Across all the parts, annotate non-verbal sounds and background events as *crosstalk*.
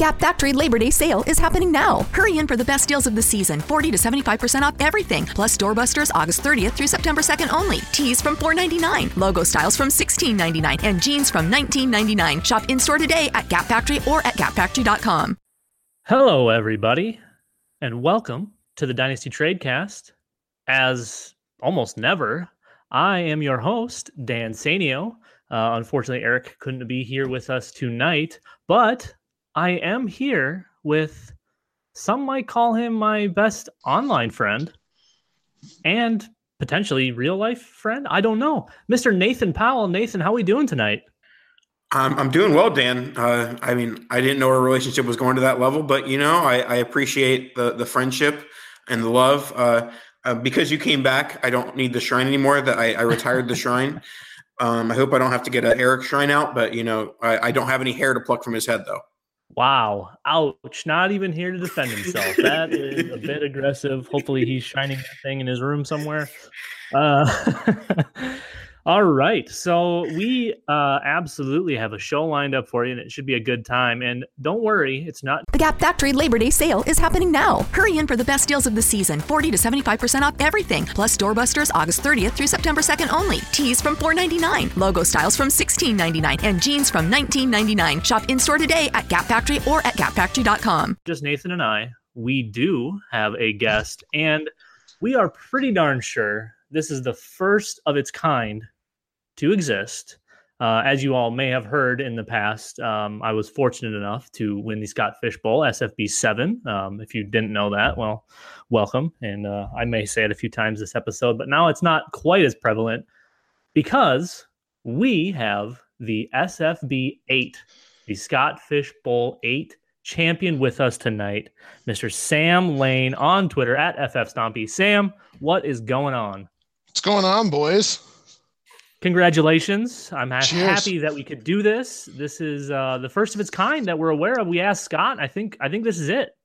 Gap Factory Labor Day sale is happening now. Hurry in for the best deals of the season 40 to 75% off everything. Plus doorbusters August 30th through September 2nd only. Tees from $4.99, logo styles from $16.99, and jeans from $19.99. Shop in store today at Gap Factory or at gapfactory.com. Hello, everybody, and welcome to the Dynasty Tradecast. As almost never, I am your host, Dan Sanio. Uh, unfortunately, Eric couldn't be here with us tonight, but I am here with some might call him my best online friend and potentially real life friend. I don't know. Mr. Nathan Powell. Nathan, how are we doing tonight? I'm, I'm doing well, Dan. Uh, I mean, I didn't know our relationship was going to that level, but you know, I, I appreciate the the friendship and the love. Uh, uh, because you came back, I don't need the shrine anymore. That I, I retired the shrine. *laughs* Um, I hope I don't have to get an Eric shrine out, but you know, I, I don't have any hair to pluck from his head though. Wow. Ouch. Not even here to defend himself. That is a bit *laughs* aggressive. Hopefully he's shining that thing in his room somewhere. Uh, *laughs* all right. So we uh, absolutely have a show lined up for you, and it should be a good time. And don't worry, it's not. The Gap Factory Labor Day sale is happening now. Hurry in for the best deals of the season 40 to 75% off everything. Plus doorbusters August 30th through September 2nd only. Tees from $4.99, logo styles from $16.99, and jeans from $19.99. Shop in store today at Gap Factory or at gapfactory.com. Just Nathan and I. We do have a guest, and we are pretty darn sure this is the first of its kind to exist. Uh, as you all may have heard in the past, um, I was fortunate enough to win the Scott Fish Bowl SFB seven. Um, if you didn't know that, well, welcome. And uh, I may say it a few times this episode, but now it's not quite as prevalent because we have the SFB eight, the Scott Fish Bowl eight champion with us tonight, Mr. Sam Lane on Twitter at FF Stompy. Sam, what is going on? What's going on, boys? Congratulations. I'm ha- happy that we could do this. This is uh, the first of its kind that we're aware of. We asked Scott. I think I think this is it.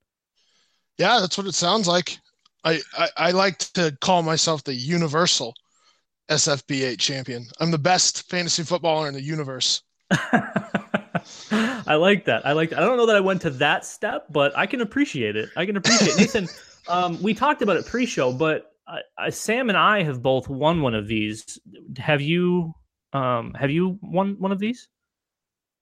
Yeah, that's what it sounds like. I, I, I like to call myself the universal SFB8 champion. I'm the best fantasy footballer in the universe. *laughs* I like that. I like. That. I don't know that I went to that step, but I can appreciate it. I can appreciate it. Nathan. *laughs* Um, we talked about it pre-show, but uh, Sam and I have both won one of these. Have you? Um, have you won one of these?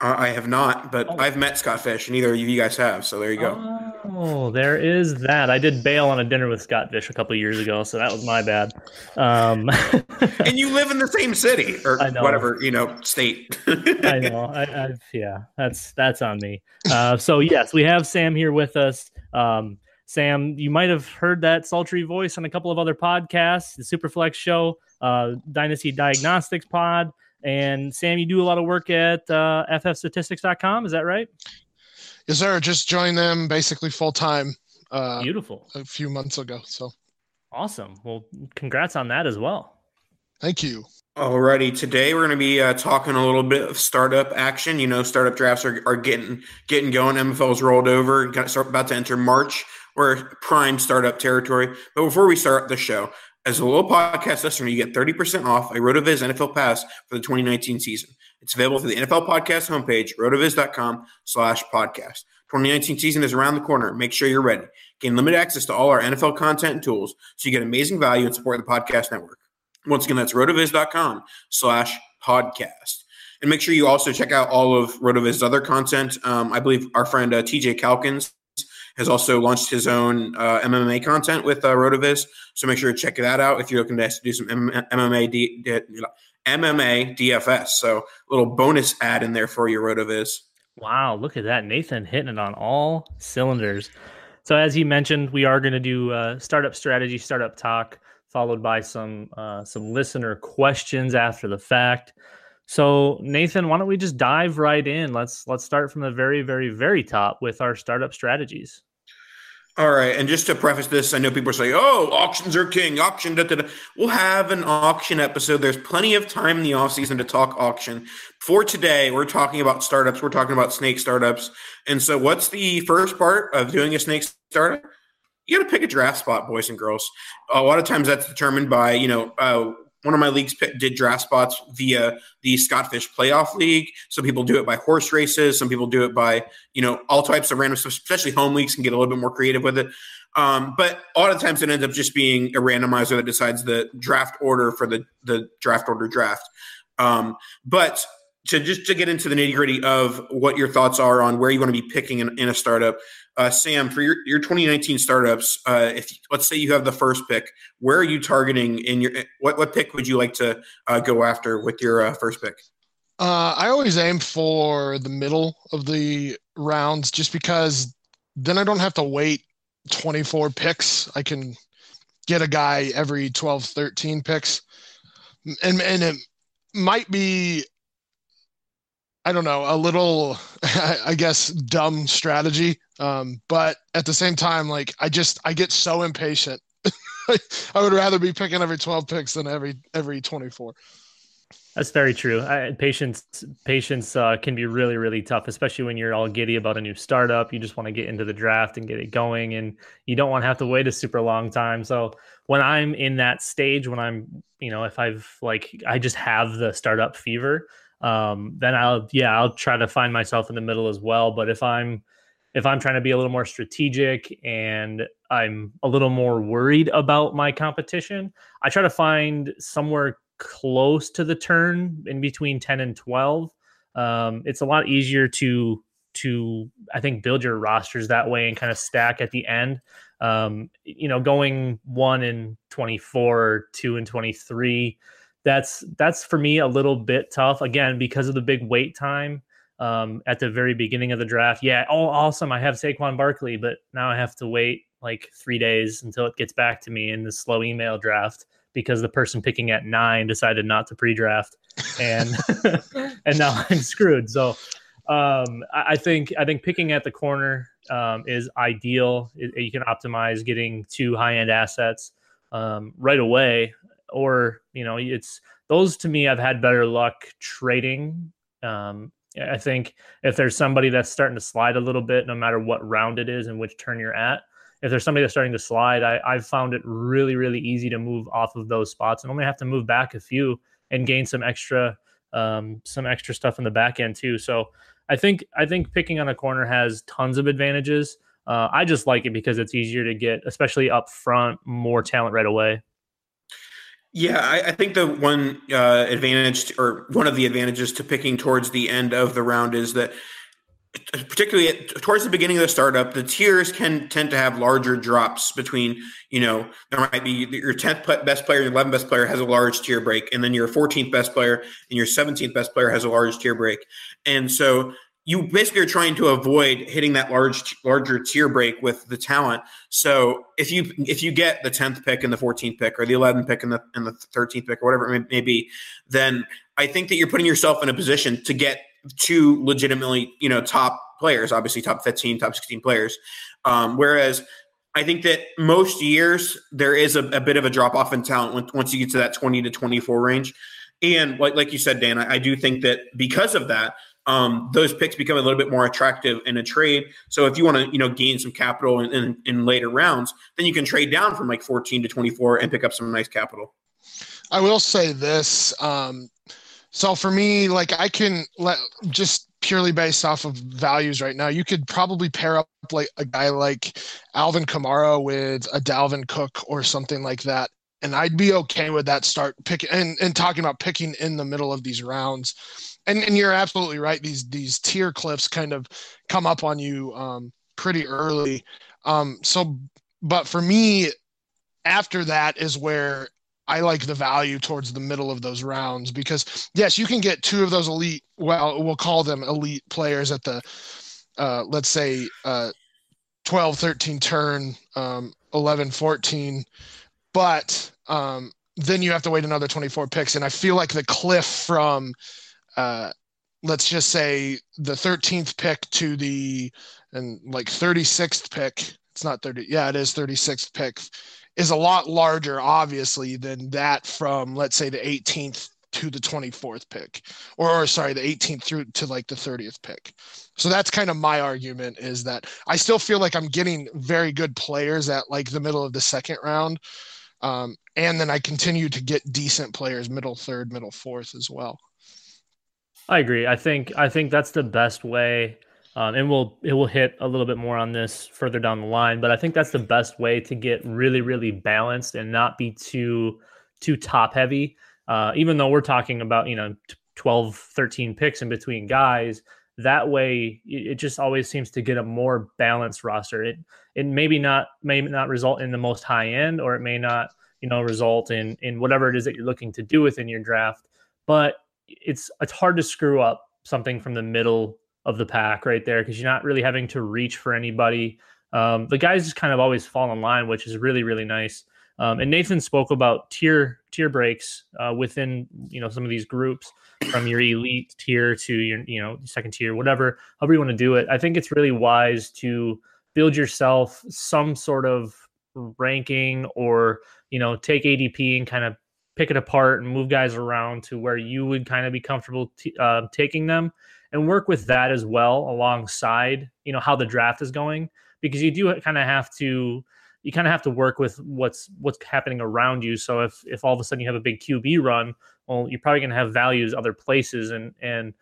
I have not, but Oh. I've met Scott Fish, and neither of you guys have. So there you go. Oh, there is that. I did bail on a dinner with Scott Fish a couple years ago, so that was my bad. Um, *laughs* and you live in the same city or whatever you know state. *laughs* I know. I, I've, yeah, that's that's on me. Uh, so yes, we have Sam here with us. Um, Sam, you might have heard that sultry voice on a couple of other podcasts, the Superflex Show, uh, Dynasty Diagnostics Pod, and Sam, you do a lot of work at uh, ffstatistics.com. Is that right? Yes, sir. Just joined them basically full time uh, Beautiful. a few months ago. So Awesome. Well, congrats on that as well. Thank you. Alrighty, today we're going to be uh, talking a little bit of startup action. You know, startup drafts are, are getting getting going. MFL's rolled over, got start, about to enter March. We're prime startup territory. But before we start the show, as a little podcast listener, you get 30% off a RotoViz NFL Pass for the 2019 season. It's available through the NFL Podcast homepage, rotoviz.com slash podcast. 2019 season is around the corner. Make sure you're ready. Gain limited access to all our NFL content and tools so you get amazing value and support the podcast network. Once again, that's rotoviz.com slash podcast. And make sure you also check out all of Rotoviz's other content. Um, I believe our friend uh, TJ Calkins has also launched his own uh, MMA content with uh. So make sure to check that out if you're looking to do some MMA, D- MMA DFS. So a little bonus ad in there for your Rotoviz. Wow, look at that. Nathan hitting it on all cylinders. So as you mentioned, we are going to do uh, startup strategy, startup talk followed by some uh, some listener questions after the fact. So Nathan, why don't we just dive right in? Let's let's start from the very very very top with our startup strategies. All right, and just to preface this, I know people say, "Oh, auctions are king." Auction, da, da, da. we'll have an auction episode. There's plenty of time in the off season to talk auction. For today, we're talking about startups. We're talking about snake startups. And so, what's the first part of doing a snake startup? you got to pick a draft spot, boys and girls. A lot of times that's determined by, you know, uh, one of my leagues did draft spots via the Scott Fish Playoff League. Some people do it by horse races. Some people do it by, you know, all types of random stuff, especially home leagues can get a little bit more creative with it. Um, but a lot of times it ends up just being a randomizer that decides the draft order for the, the draft order draft. Um, but to just to get into the nitty gritty of what your thoughts are on where you want to be picking in, in a startup, uh, Sam, for your, your 2019 startups, uh, if let's say you have the first pick, where are you targeting in your what what pick would you like to uh, go after with your uh, first pick? Uh, I always aim for the middle of the rounds, just because then I don't have to wait 24 picks. I can get a guy every 12, 13 picks, and and it might be I don't know, a little, *laughs* I guess, dumb strategy. Um, but at the same time, like I just I get so impatient. *laughs* I would rather be picking every 12 picks than every every 24. That's very true. I, patience patience uh, can be really really tough, especially when you're all giddy about a new startup. You just want to get into the draft and get it going, and you don't want to have to wait a super long time. So when I'm in that stage, when I'm you know if I've like I just have the startup fever, um, then I'll yeah I'll try to find myself in the middle as well. But if I'm if I'm trying to be a little more strategic and I'm a little more worried about my competition, I try to find somewhere close to the turn in between 10 and 12. Um, it's a lot easier to to I think build your rosters that way and kind of stack at the end. Um, you know, going one and 24, two and 23 that's that's for me a little bit tough again because of the big wait time um, at the very beginning of the draft. Yeah, oh awesome, I have Saquon Barkley, but now I have to wait like three days until it gets back to me in the slow email draft because the person picking at nine decided not to pre-draft, and *laughs* and now I'm screwed. So um, I, I, think I think picking at the corner um, is ideal. It, you can optimize getting two high-end assets um, right away or you know it's those to me i've had better luck trading. Um, i think if there's somebody that's starting to slide a little bit no matter what round it is and which turn you're at if there's somebody that's starting to slide I, i've found it really really easy to move off of those spots and only have to move back a few and gain some extra um, some extra stuff in the back end too. So i think i think picking on a corner has tons of advantages. Uh, i just like it because it's easier to get especially up front more talent right away yeah, I, I, think the one uh, advantage, or one of the advantages to picking towards the end of the round is that, particularly at, towards the beginning of the startup, the tiers can tend to have larger drops between. You know, there might be your tenth best player, your eleventh best player has a large tier break, and then your fourteenth best player and your seventeenth best player has a large tier break, and so you basically are trying to avoid hitting that large larger tier break with the talent. So if you if you get the tenth pick and the fourteenth pick or the eleventh pick and the and the thirteenth pick or whatever it may, be, then I think that you're putting yourself in a position to get two legitimately you know top players, obviously top fifteen, top sixteen players. Um, whereas I think that most years there is a, a bit of a drop off in talent once you get to that 20 to 24 range. And like, like you said, Dan, I, I do think that because of that, um, those picks become a little bit more attractive in a trade. So if you want to, you know, gain some capital in, in, in, later rounds, then you can trade down from like 14 to 24 and pick up some nice capital. I will say this. Um, so for me, like I can let just purely based off of values right now, you could probably pair up like a guy like Alvin Kamara with a Dalvin Cook or something like that. And I'd be okay with that start picking and, and talking about picking in the middle of these rounds and and you're absolutely right. These these tier cliffs kind of come up on you um, pretty early. Um, so, but for me, after that is where I like the value towards the middle of those rounds because yes, you can get two of those elite. Well, we'll call them elite players at the uh, let's say uh, 12, 13 turn, um, 11, 14, but um, then you have to wait another 24 picks. And I feel like the cliff from uh, let's just say the 13th pick to the and like 36th pick it's not 30 yeah it is 36th pick is a lot larger obviously than that from let's say the 18th to the 24th pick or, or sorry the 18th through to like the 30th pick. So that's kind of my argument is that i still feel like i'm getting very good players at like the middle of the second round um, and then i continue to get decent players middle third middle fourth as well I agree. I think I think that's the best way, um, and we'll it will hit a little bit more on this further down the line. But I think that's the best way to get really really balanced and not be too too top heavy. Uh, even though we're talking about you know 12, 13 picks in between guys, that way it just always seems to get a more balanced roster. It it maybe not may not result in the most high end, or it may not you know result in in whatever it is that you're looking to do within your draft, but it's it's hard to screw up something from the middle of the pack right there because you're not really having to reach for anybody. Um, the guys just kind of always fall in line, which is really really nice. Um, and Nathan spoke about tier tier breaks uh, within you know some of these groups from your elite tier to your you know second tier, whatever however you want to do it. I think it's really wise to build yourself some sort of ranking or you know take ADP and kind of pick it apart and move guys around to where you would kind of be comfortable t- uh, taking them and work with that as well alongside you know how the draft is going because you do kind of have to you kind of have to work with what's what's happening around you. So if if all of a sudden you have a big qb run well you're probably going to have values other places and and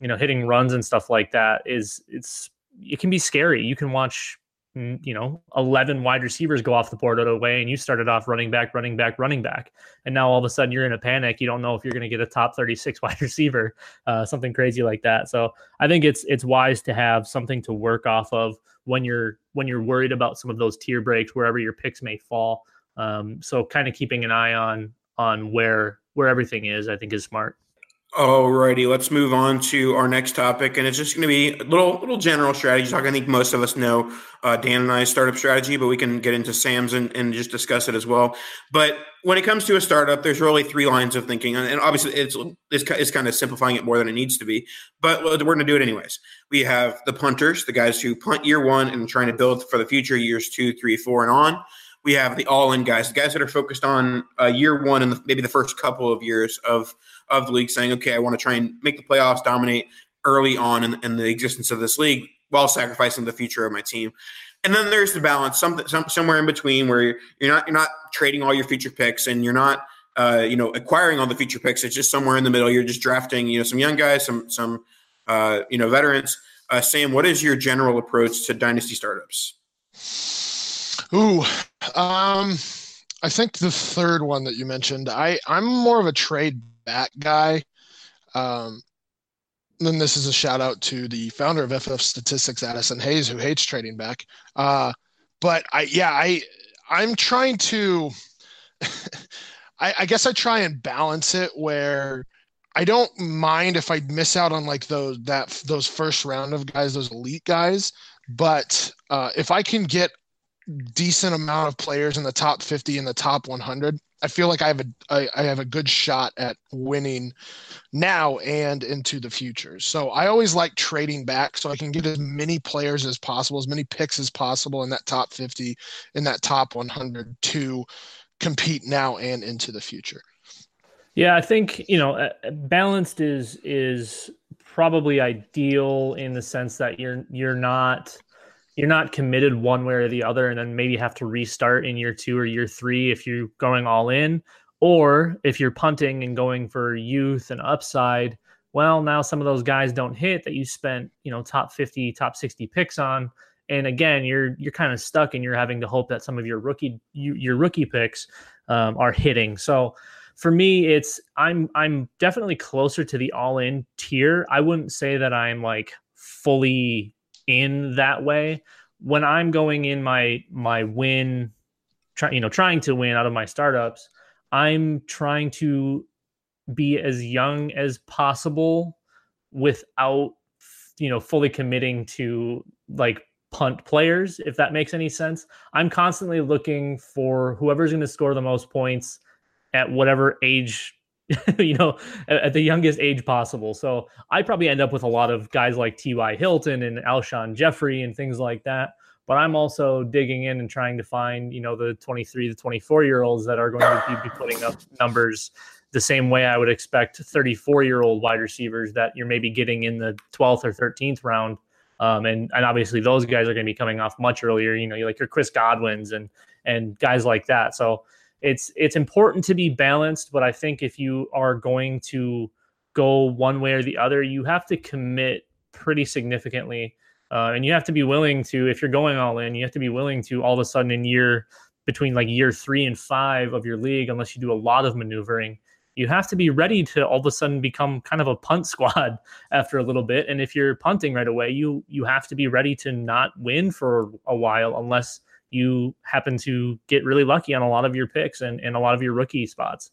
you know hitting runs and stuff like that is it's it can be scary. You can watch you know, 11 wide receivers go off the board out of the way and you started off running back, running back, running back. And now all of a sudden you're in a panic. You don't know if you're going to get a top 36 *laughs* wide receiver, uh, something crazy like that. So I think it's, it's wise to have something to work off of when you're, when you're worried about some of those tier breaks, wherever your picks may fall. Um, so kind of keeping an eye on, on where, where everything is, I think is smart. Alrighty, let's move on to our next topic, and it's just going to be a little little general strategy talk. I think most of us know uh, Dan and I's startup strategy, but we can get into Sam's and, and just discuss it as well. But when it comes to a startup, there's really three lines of thinking, and obviously it's it's, it's kind of simplifying it more than it needs to be. But we're going to do it anyways. We have the punters, the guys who punt year one and trying to build for the future years two, three, four, and on we have the all-in guys, the guys that are focused on uh, year one and the, maybe the first couple of years of of the league, saying, "Okay, I want to try and make the playoffs, dominate early on in, in, the existence of this league, while sacrificing the future of my team." And then there's the balance, something some, somewhere in between, where you're, you're not you're not trading all your future picks, and you're not uh, you know acquiring all the future picks. It's just somewhere in the middle. You're just drafting, you know, some young guys, some some uh, you know veterans. Uh, Sam, what is your general approach to dynasty startups? Ooh, um, I think the third one that you mentioned, I I'm more of a trade back guy. Um, then this is a shout out to the founder of FF Statistics, Addison Hayes, who hates trading back. Uh, but I yeah I I'm trying to. *laughs* I, I guess I try and balance it where I don't mind if I miss out on like those that those first round of guys, those elite guys. But uh, if I can get decent amount of players in the top 50 and the top 100, I feel like I have a I, I have a good shot at winning now and into the future. So I always like trading back so I can get as many players as possible, as many picks as possible in that top 50, in that top 100 to compete now and into the future. Yeah, I think you know uh, balanced is is probably ideal in the sense that you're you're not you're not committed one way or the other and then maybe have to restart in year two or year three if you're going all in. Or if you're punting and going for youth and upside well now some of those guys don't hit that you spent you know top 50 top 60 picks on. And again you're you're kind of stuck and you're having to hope that some of your rookie you, your rookie picks um, are hitting. So for me it's i'm i'm definitely closer to the all in tier. I wouldn't say that i'm like fully in that way. When I'm going in my my win, try, you know, trying to win out of my startups, I'm trying to be as young as possible without you know fully committing to like punt players if that makes any sense i'm constantly looking for whoever's going to score the most points at whatever age *laughs* you know, at, at, the youngest age possible. So I probably end up with a lot of guys like T.Y. Hilton and Alshon Jeffery and things like that. But I'm also digging in and trying to find, you know, the 23 to 24 year olds that are going to be putting up numbers the same way I would expect 34 year old wide receivers that you're maybe getting in the 12th or 13th round. Um, and and obviously those guys are going to be coming off much earlier. You know, like your Chris Godwins and and guys like that. So it's it's important to be balanced, but I think if you are going to go one way or the other, you have to commit pretty significantly. Uh, and you have to be willing to, if you're going all in, you have to be willing to all of a sudden in year between like year three and five of your league, unless you do a lot of maneuvering, you have to be ready to all of a sudden become kind of a punt *laughs* squad after a little bit. And if you're punting right away, you you have to be ready to not win for a while unless you happen to get really lucky on a lot of your picks and, and a lot of your rookie spots.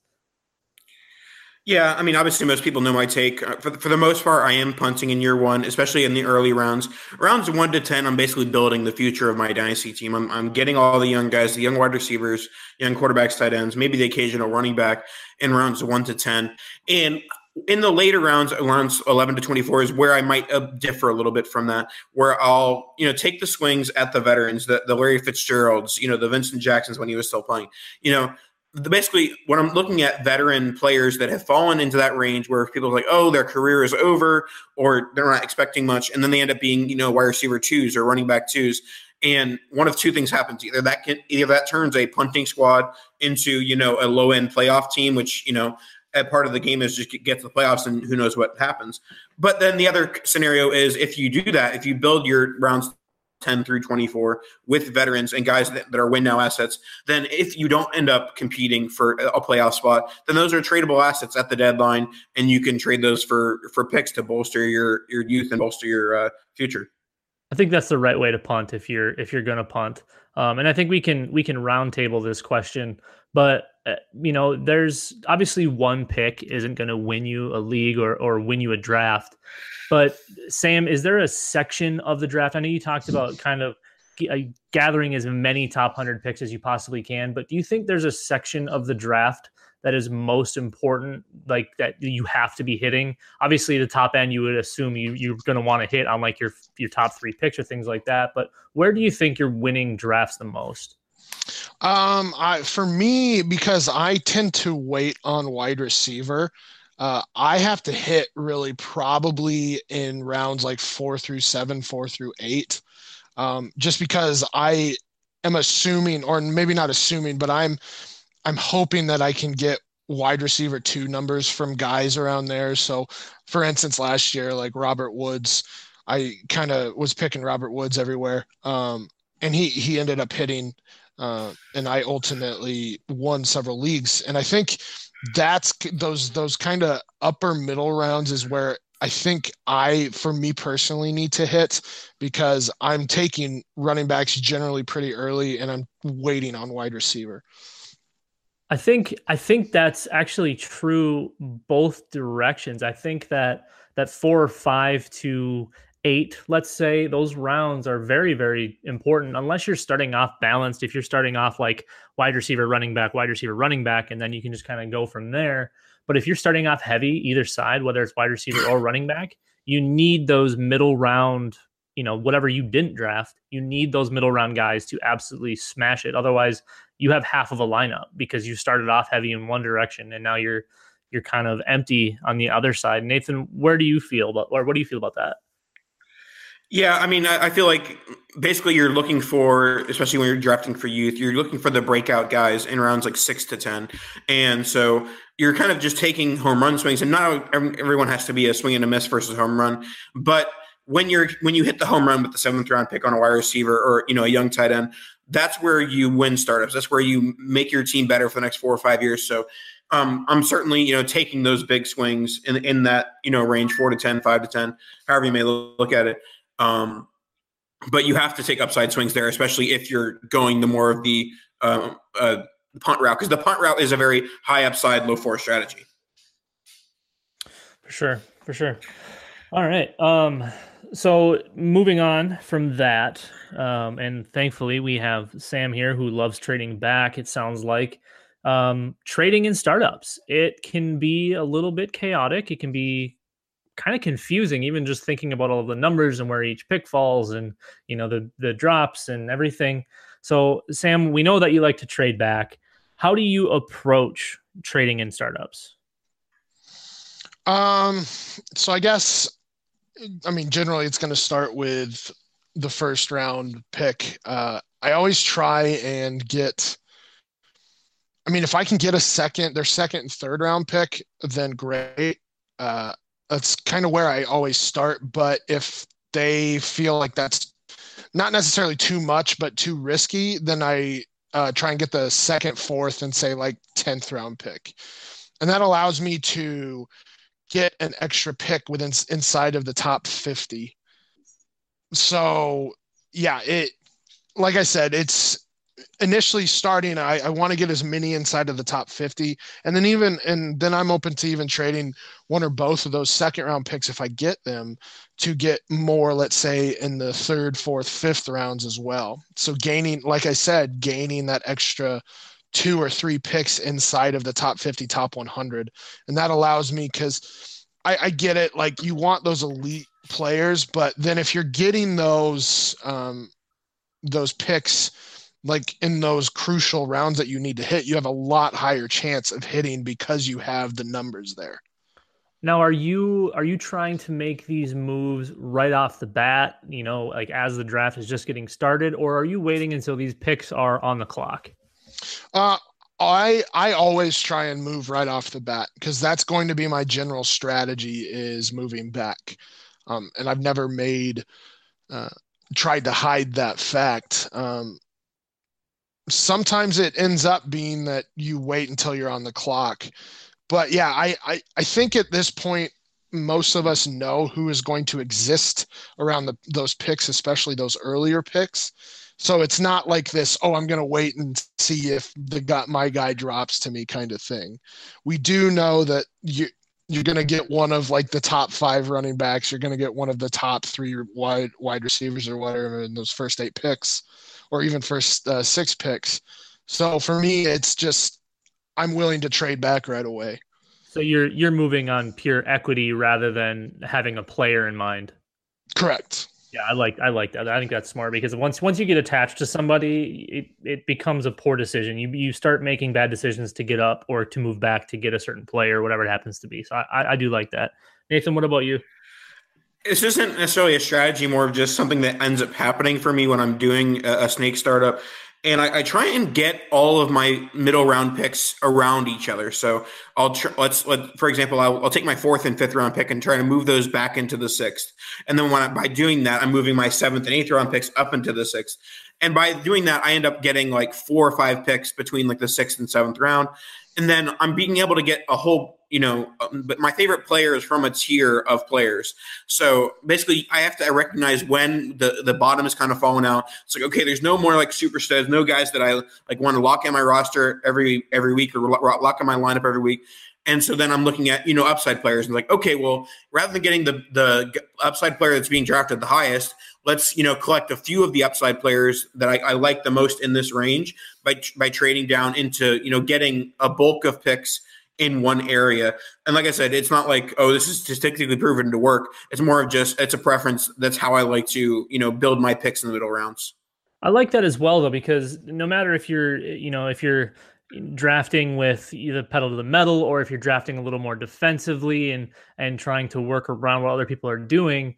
Yeah, I mean, obviously, most people know my take. Uh, for the, for the most part, I am punting in year one, especially in the early rounds. Rounds one to ten, I'm basically building the future of my dynasty team. I'm, I'm getting all the young guys, the young wide receivers, young quarterbacks, tight ends, maybe the occasional running back in rounds one to ten. And in the later rounds, rounds 11 to 24 is where I might uh, differ a little bit from that, where I'll, you know, take the swings at the veterans, the, the Larry Fitzgeralds, you know, the Vincent Jacksons when he was still playing, you know, the, basically when I'm looking at veteran players that have fallen into that range where people are like, oh, their career is over or they're not expecting much. And then they end up being, you know, wide receiver twos or running back twos. And one of two things happens. Either that can either that turns a punting squad into, you know, a low end playoff team, which, you know, part of the game is just get to the playoffs and who knows what happens. But then the other scenario is if you do that, if you build your rounds 10 through 24 with veterans and guys that, that, are win now assets, then if you don't end up competing for a playoff spot, then those are tradable assets at the deadline, and you can trade those for for picks to bolster your your youth and bolster your uh, future. I think that's the right way to punt if you're if you're going to punt. Um, and I think we can we can roundtable this question, but uh, you know, there's obviously one pick isn't going to win you a league or or win you a draft. But Sam, is there a section of the draft? I know you talked about kind of uh, gathering as many top 100 picks as you possibly can, but do you think there's a section of the draft that is most important like that you have to be hitting obviously the top end you would assume you you're going to want to hit on like your your top 3 picks or things like that but where do you think you're winning drafts the most um I for me because I tend to wait on wide receiver uh, I have to hit really probably in rounds like four through seven, four through eight, um, just because I am assuming, or maybe not assuming, but I'm I'm hoping that I can get wide receiver two numbers from guys around there. So, for instance, last year, like Robert Woods, I kind of was picking Robert Woods everywhere, um, and he he ended up hitting, uh, and I ultimately won several leagues. And I think that's those those kind of upper middle rounds is where I think I, for me personally, need to hit because I'm taking running backs generally pretty early, and I'm waiting on wide receiver. I think I think that's actually true both directions. I think that that four or five to eight, let's say, those rounds are very, very important unless you're starting off balanced. If you're starting off like wide receiver, running back, wide receiver, running back, and then you can just kind of go from there. But if you're starting off heavy either side, whether it's wide receiver or running back, you need those middle round, you know, whatever you didn't draft, you need those middle round guys to absolutely smash it. Otherwise, you have half of a lineup because you started off heavy in one direction and now you're you're kind of empty on the other side. Nathan, where do you feel about or what do you feel about that? Yeah, I mean, I, I, feel like basically you're looking for, especially when you're drafting for youth, you're looking for the breakout guys in rounds like six to ten, and so you're kind of just taking home run swings. And not everyone has to be a swing and a miss versus home run, but when you're when you hit the home run with the seventh round pick on a wide receiver or you know a young tight end, that's where you win startups. That's where you make your team better for the next four or five years. So um, I'm certainly, you know, taking those big swings in, in that, you know, range four to 10, five to 10, however you may look at it. Um, but you have to take upside swings there, especially if you're going the more of the uh, uh, punt route, because the punt route is a very high upside, low force strategy. For sure, for sure. All right. Um, so moving on from that, um, and thankfully we have Sam here who loves trading back. It sounds like um, trading in startups. It can be a little bit chaotic. It can be kind of confusing even just thinking about all the numbers and where each pick falls and you know the the drops and everything. So sam we know that you like to trade back. How do you approach trading in startups? Um so i guess i mean generally it's going to start with the first round pick. Uh i always try and get I mean, if I can get a second, their second and third round pick, then great. Uh, that's kind of where I always start. But if they feel like that's not necessarily too much, but too risky, then I uh, try and get the second, fourth, and say like 10th round pick. And that allows me to get an extra pick within inside of the top 50. So, yeah, it, like I said, it's, initially starting, I, I want to get as many inside of the top 50. And then even, and then I'm open to even trading one or both of those second round picks if I get them to get more, let's say, in the third, fourth, fifth rounds as well. So gaining, like I said, gaining that extra two or three picks inside of the top 50, top 100. And that allows me because I, I get it. Like you want those elite players, but then if you're getting those, um, those picks, like in those crucial rounds that you need to hit, you have a lot higher chance of hitting because you have the numbers there. Now, are you are you trying to make these moves right off the bat? You know, like as the draft is just getting started, or are you waiting until these picks are on the clock? Uh, I I always try and move right off the bat because that's going to be my general strategy is moving back, um, and I've never made uh, tried to hide that fact. Um, sometimes it ends up being that you wait until you're on the clock. But yeah, I, I, I think at this point, most of us know who is going to exist around the, those picks, especially those earlier picks. So it's not like this, oh, I'm going to wait and see if the guy, my guy drops to me kind of thing. We do know that you, you're going to get one of like the top five running backs. You're going to get one of the top three wide wide receivers or whatever in those first eight picks or even first uh, six picks. So for me, it's just I'm willing to trade back right away. So you're you're moving on pure equity rather than having a player in mind. Correct. Yeah, I like I like that. I think that's smart because once once you get attached to somebody, it, it becomes a poor decision. You you start making bad decisions to get up or to move back to get a certain player, whatever it happens to be. So I, I do like that. Nathan, what about you? This isn't necessarily a strategy, more of just something that ends up happening for me when I'm doing a, a snake startup. And I, I, try and get all of my middle round picks around each other. So I'll tr- let's let for example, I'll, I'll, take my fourth and fifth round pick and try to move those back into the sixth. And then when I, by doing that, I'm moving my seventh and eighth round picks up into the sixth. And by doing that, I end up getting like four or five picks between like the sixth and seventh round. And then I'm being able to get a whole you know, um, but my favorite player is from a tier of players. So basically, I have to recognize when the the bottom is kind of falling out. It's like okay, there's no more like super studs, no guys that I like want to lock in my roster every every week or lock in my lineup every week. And so then I'm looking at, you know, upside players and like, okay, well, rather than getting the the upside player that's being drafted the highest, let's, you know, collect a few of the upside players that I, I like the most in this range by by trading down into, you know, getting a bulk of picks in one area. And like I said, it's not like, oh, this is statistically proven to work. It's more of just it's a preference. That's how I like to, you know, build my picks in the middle rounds. I like that as well though, because no matter if you're, you know, if you're drafting with either pedal to the metal or if you're drafting a little more defensively and and trying to work around what other people are doing,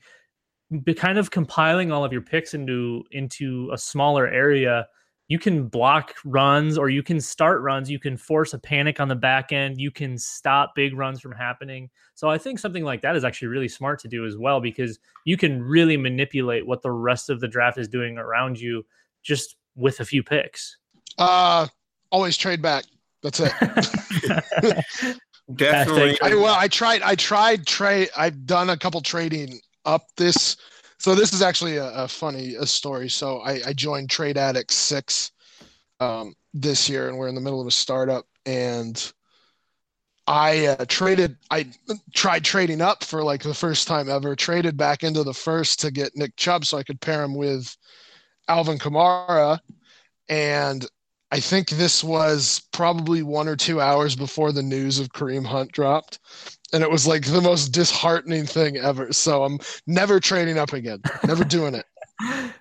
be kind of compiling all of your picks into into a smaller area you can block runs or you can start runs. You can force a panic on the back end. You can stop big runs from happening. So I think something like that is actually really smart to do as well because you can really manipulate what the rest of the draft is doing around you just with a few picks. Uh, always trade back. That's it. *laughs* *laughs* Definitely. I, well, I tried. I tried trade. I've done a couple trading up this so this is actually a, a funny a story. So I, I joined Trade Addict Six um, this year, and we're in the middle of a startup. And I uh, traded. I tried trading up for like the first time ever. Traded back into the first to get Nick Chubb, so I could pair him with Alvin Kamara. And I think this was probably one or two hours before the news of Kareem Hunt dropped and it was like the most disheartening thing ever. So I'm never trading up again. Never *laughs* doing it.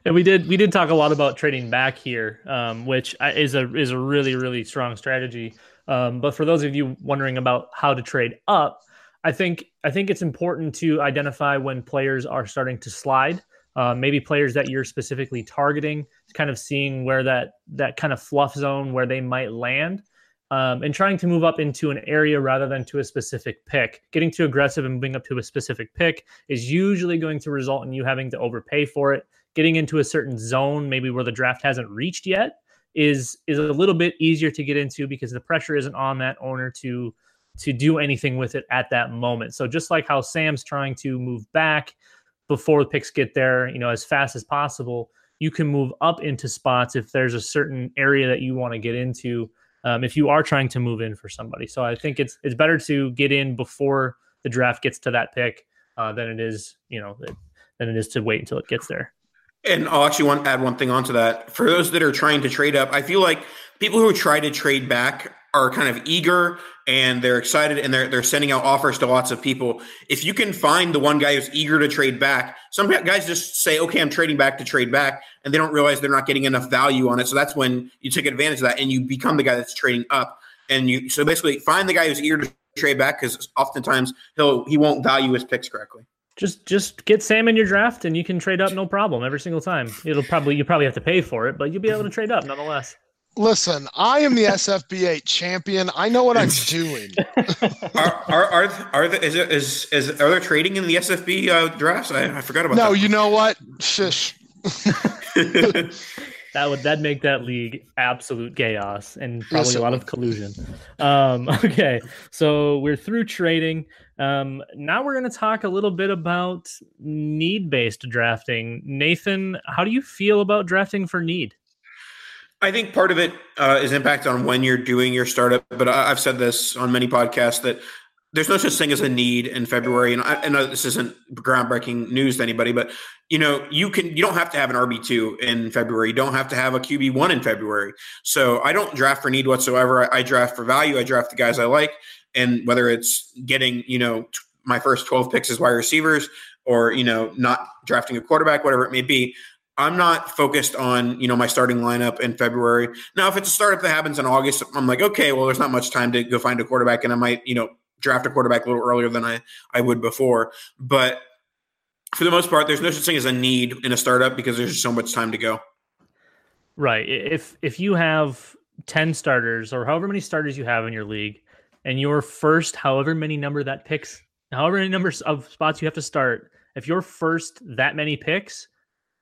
and we did we did talk a lot about trading back here, um, which is a is a really really strong strategy. Um, but for those of you wondering about how to trade up, I think I think it's important to identify when players are starting to slide. Uh, maybe players that you're specifically targeting, kind of seeing where that that kind of fluff zone where they might land um, and trying to move up into an area rather than to a specific pick. Getting too aggressive and moving up to a specific pick is usually going to result in you having to overpay for it. Getting into a certain zone, maybe where the draft hasn't reached yet, is is a little bit easier to get into because the pressure isn't on that owner to to do anything with it at that moment. So just like how Sam's trying to move back before the picks get there, you know, as fast as possible, you can move up into spots if there's a certain area that you want to get into um, if you are trying to move in for somebody. So I think it's it's better to get in before the draft gets to that pick uh, than it is, you know, than it is to wait until it gets there. And I'll actually want to add one thing onto that. For those that are trying to trade up, I feel like people who try to trade back are kind of eager and they're excited and they're they're sending out offers to lots of people. If you can find the one guy who's eager to trade back, some guys just say, "Okay, I'm trading back to trade back," and they don't realize they're not getting enough value on it. So that's when you take advantage of that and you become the guy that's trading up. And you so basically find the guy who's eager to trade back because oftentimes he'll he won't value his picks correctly. Just just get Sam in your draft and you can trade up no problem every single time. It'll probably you probably have to pay for it, but you'll be able to trade up nonetheless. Listen, I am the *laughs* SFB8 champion. I know what I'm doing. *laughs* are are are, are the, is, it, is is are there trading in the SFB uh, drafts? I, I forgot about. No, that. you know what? Shush. *laughs* that would that make that league absolute chaos and probably yes, a lot of collusion. Um, okay, so we're through trading. Um, now we're going to talk a little bit about need based drafting. Nathan, how do you feel about drafting for need? I think part of it uh, is impact on when you're doing your startup. But I, have said this on many podcasts that there's no such thing as a need in February. And I, I, know this isn't groundbreaking news to anybody, but you know, you can you don't have to have an RB two in February. You don't have to have a QB one in February. So I don't draft for need whatsoever. I, I draft for value. I draft the guys I like, and whether it's getting you know t- my first 12 picks as wide receivers or you know not drafting a quarterback, whatever it may be. I'm not focused on, you know, my starting lineup in February. Now, if it's a startup that happens in August, I'm like, okay, well, there's not much time to go find a quarterback, and I might, you know, draft a quarterback a little earlier than I, I would before. But for the most part, there's no such thing as a need in a startup because there's so much time to go. Right. If if you have 10 starters or however many starters you have in your league, and your first however many number that picks, however many numbers of spots you have to start, if your first that many picks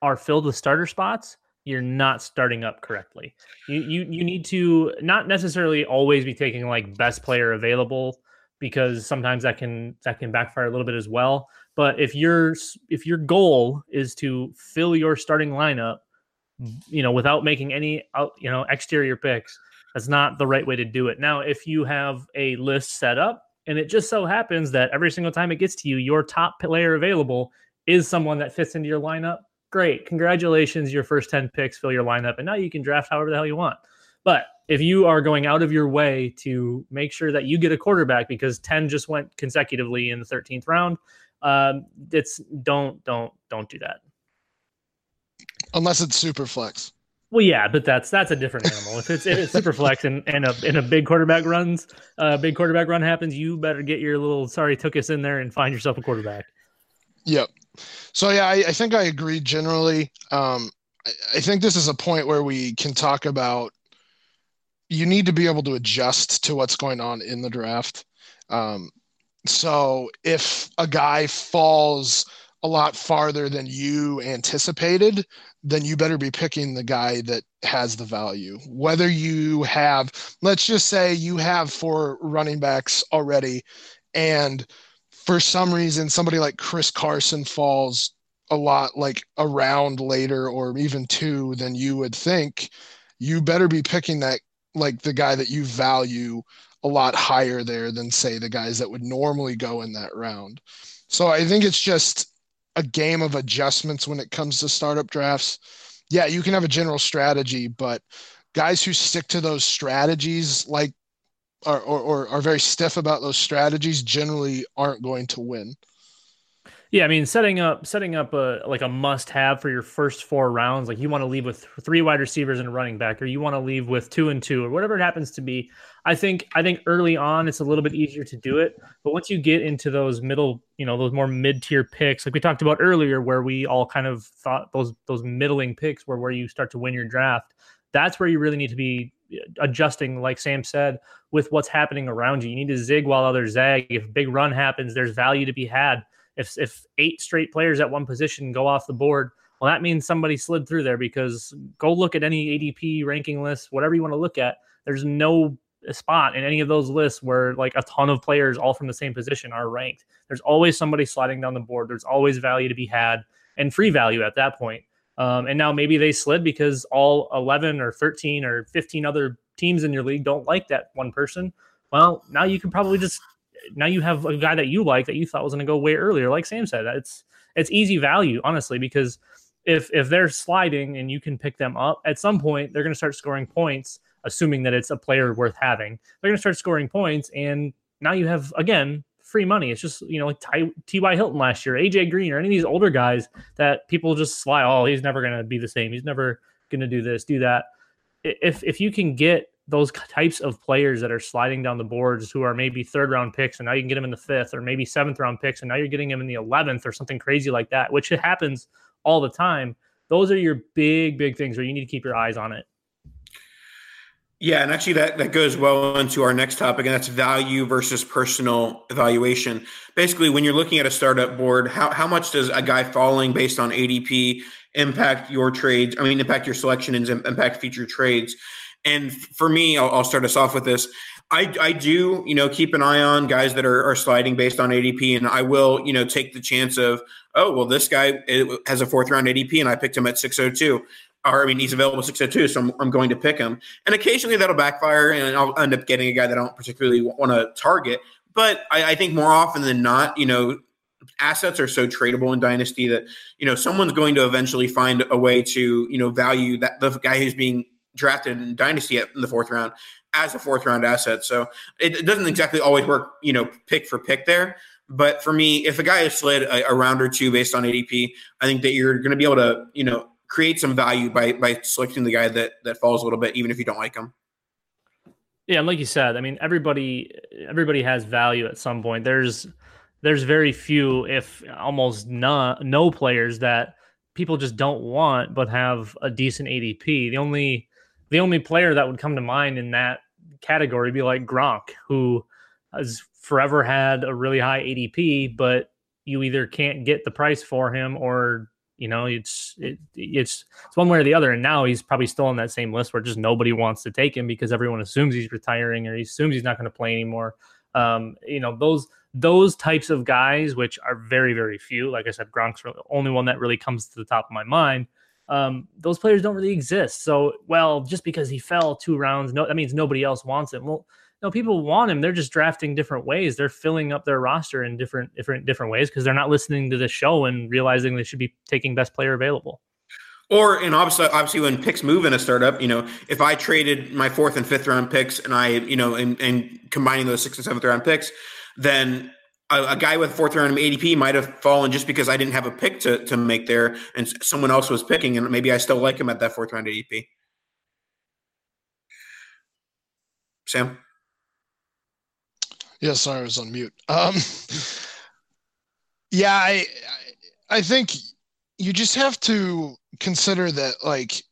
are filled with starter spots, you're not starting up correctly. You you you need to not necessarily always be taking like best player available because sometimes that can that can backfire a little bit as well. But if your if your goal is to fill your starting lineup, you know, without making any out you know exterior picks, that's not the right way to do it. Now, if you have a list set up And it just so happens that every single time it gets to you, your top player available is someone that fits into your lineup. Great. Congratulations. Your first 10 picks fill your lineup. And now you can draft however the hell you want. But if you are going out of your way to make sure that you get a quarterback because 10 just went consecutively in the 13th round, um, it's don't, don't, don't do that. Unless it's super flex. Well, yeah, but that's that's a different animal. If it's if it's super *laughs* flex and, and a and a big quarterback runs, a uh, big quarterback run happens, you better get your little sorry took us in there and find yourself a quarterback. Yep. So yeah, I, I think I agree generally. Um, I, I think this is a point where we can talk about you need to be able to adjust to what's going on in the draft. Um, so if a guy falls a lot farther than you anticipated, then you better be picking the guy that has the value. Whether you have, let's just say you have four running backs already, and for some reason somebody like Chris Carson falls a lot like a round later or even two than you would think, you better be picking that like the guy that you value a lot higher there than say the guys that would normally go in that round. So I think it's just a game of adjustments when it comes to startup drafts. Yeah, you can have a general strategy, but guys who stick to those strategies like or, or, are very stiff about those strategies generally aren't going to win. Yeah, I mean, setting up setting up a like a must have for your first four rounds, like you want to leave with three wide receivers and a running back, or you want to leave with two and two, or whatever it happens to be. I think I think early on it's a little bit easier to do it, but once you get into those middle, you know, those more mid tier picks, like we talked about earlier, where we all kind of thought those those middling picks were where you start to win your draft. That's where you really need to be adjusting, like Sam said, with what's happening around you. You need to zig while others zag. If a big run happens, there's value to be had. If if eight straight players at one position go off the board, well, that means somebody slid through there because go look at any ADP ranking list, whatever you want to look at. There's no spot in any of those lists where like a ton of players all from the same position are ranked. There's always somebody sliding down the board. There's always value to be had and free value at that point. Um, and now maybe they slid because all 11 or 13 or 15 other teams in your league don't like that one person. Well, now you can probably just now you have a guy that you like that you thought was going to go way earlier. Like Sam said, it's it's easy value honestly because if if they're sliding and you can pick them up at some point, they're going to start scoring points assuming that it's a player worth having. They're going to start scoring points, and now you have again free money. It's just you know like T.Y. Hilton last year, AJ Green, or any of these older guys that people just slide. Oh, he's never going to be the same. He's never going to do this, do that. If if you can get those types of players that are sliding down the boards who are maybe third round picks and now you can get them in the fifth or maybe seventh round picks and now you're getting them in the 11th or something crazy like that which happens all the time those are your big big things where you need to keep your eyes on it yeah, and actually that, that goes well into our next topic, and that's value versus personal evaluation. Basically, when you're looking at a startup board, how, how much does a guy falling based on ADP impact your trades? I mean, impact your selection and impact future trades. And for me, I'll, I'll start us off with this. I, I do, you know, keep an eye on guys that are, are sliding based on ADP, and I will, you know, take the chance of, oh, well, this guy has a fourth round ADP, and I picked him at 602 or I mean, he's available 602, so I'm, I'm going to pick him. And occasionally that'll backfire, and I'll end up getting a guy that I don't particularly want to target. But I, I think more often than not, you know, assets are so tradable in dynasty that you know someone's going to eventually find a way to you know value that the guy who's being drafted in dynasty in the fourth round as a fourth round asset. So it, it doesn't exactly always work, you know, pick for pick there. But for me, if a guy has slid a, a round or two based on ADP, I think that you're going to be able to, you know, create some value by by selecting the guy that that falls a little bit, even if you don't like him. Yeah, and like you said, I mean everybody everybody has value at some point. There's there's very few, if almost no no players that people just don't want but have a decent ADP. The only the only player that would come to mind in that category be like Gronk, who has forever had a really high ADP, but you either can't get the price for him or you know, it's it, it's it's one way or the other. And now he's probably still on that same list where just nobody wants to take him because everyone assumes he's retiring or he assumes he's not going to play anymore. Um, you know, those those types of guys, which are very very few. Like I said, Gronk's the only one that really comes to the top of my mind. Um, those players don't really exist. So, well, just because he fell two rounds, no, that means nobody else wants him. Well, no, people want him. They're just drafting different ways. They're filling up their roster in different, different, different ways because they're not listening to the show and realizing they should be taking best player available. Or and obviously, obviously, when picks move in a startup, you know, if I traded my fourth and fifth round picks and I, you know, and, and combining those sixth and seventh round picks, then a, a, guy with fourth round ADP might have fallen just because I didn't have a pick to to make there, and someone else was picking, and maybe I still like him at that fourth round ADP. Sam. Yeah, sorry, I was on mute. Um, yeah, I I think you just have to consider that like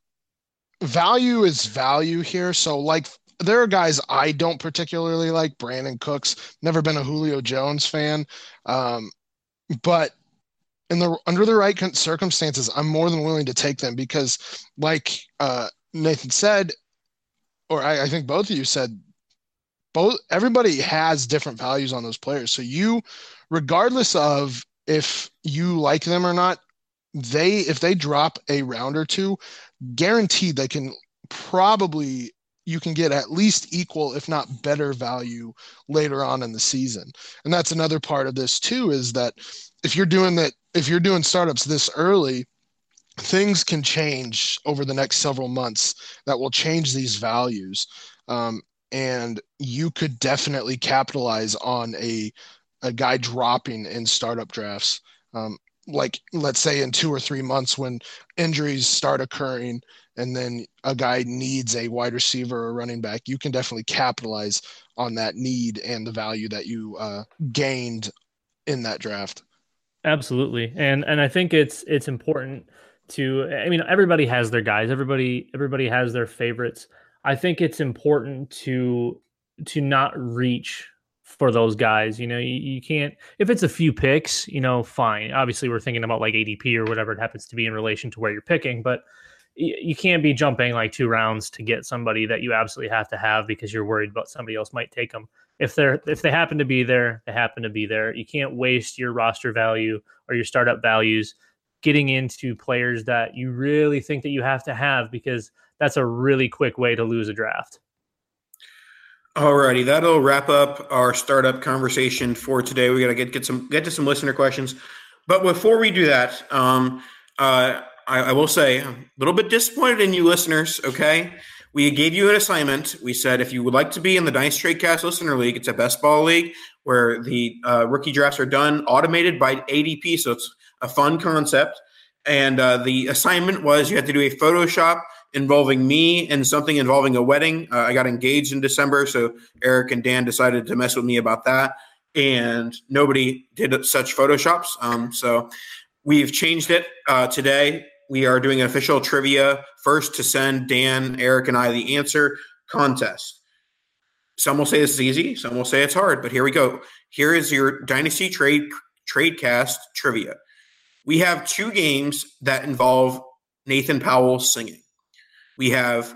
value is value here. So like there are guys I don't particularly like. Brandin Cooks, never been a Julio Jones fan, um, but in the under the right circumstances, I'm more than willing to take them because, like uh, Nathan said, or I, I think both of you said, both everybody has different values on those players. So you, regardless of if you like them or not, they if they drop a round or two, guaranteed they can probably you can get at least equal if not better value later on in the season and that's another part of this too is that if you're doing that if you're doing startups this early things can change over the next several months that will change these values um, and you could definitely capitalize on a a guy dropping in startup drafts um, like let's say in two or three months when injuries start occurring and then a guy needs a wide receiver or running back, you can definitely capitalize on that need and the value that you uh, gained in that draft. Absolutely, and and I think it's it's important to. I mean, everybody has their guys. Everybody everybody has their favorites. I think it's important to to not reach for those guys. You know, you, you, can't if it's a few picks, you know, fine. Obviously, we're thinking about like ADP or whatever it happens to be in relation to where you're picking, but you can't be jumping like two rounds to get somebody that you absolutely have to have because you're worried about somebody else might take them. If they're if they happen to be there, they happen to be there. You can't waste your roster value or your startup values getting into players that you really think that you have to have because that's a really quick way to lose a draft. Alrighty, that'll wrap up our startup conversation for today. We gotta get get some get to some listener questions, but before we do that, um, uh, I, I will say I'm a little bit disappointed in you listeners. Okay. We gave you an assignment. We said if you would like to be in the Dynasty Tradecast Listener League, it's a best ball league where the uh, rookie drafts are done automated by ADP. So it's a fun concept. And uh, the assignment was you had to do a Photoshop involving me and something involving a wedding. Uh, I got engaged in December. So Eric and Dan decided to mess with me about that. And nobody did such Photoshops. Um, so we've changed it uh, today we are doing an official trivia first to send Dan, Eric, and I the answer contest. Some will say this is easy, some will say it's hard, but here we go. Here is your Dynasty Trade Tradecast trivia. We have two games that involve Nathan Powell singing. We have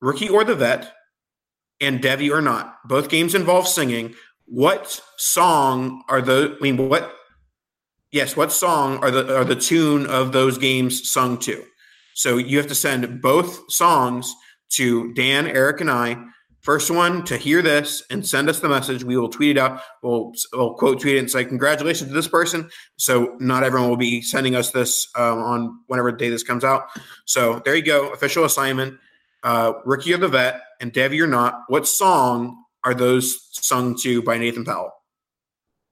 Rookie or the Vet and Devy or Not. Both games involve singing. What song are the? I mean, what Yes, what song are the are the tune of those games sung to? So you have to send both songs to Dan, Eric, and I. First one to hear this and send us the message. We will tweet it out. We'll, we'll quote tweet it and say congratulations to this person. So not everyone will be sending us this um, on whenever day this comes out. So there you go. Official assignment. Uh, Rookie of the Vet and Devy or Not. What song are those sung to by Nathan Powell?